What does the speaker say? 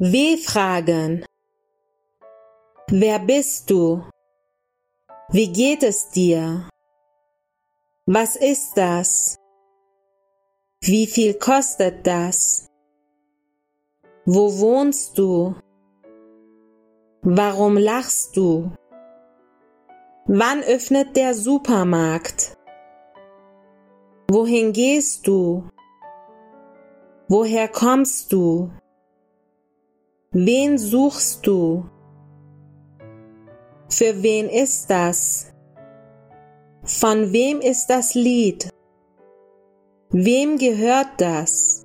W-Fragen. Wer bist du? Wie geht es dir? Was ist das? Wie viel kostet das? Wo wohnst du? Warum lachst du? Wann öffnet der Supermarkt? Wohin gehst du? Woher kommst du? Wen suchst du? Für wen ist das? Von wem ist das Lied? Wem gehört das?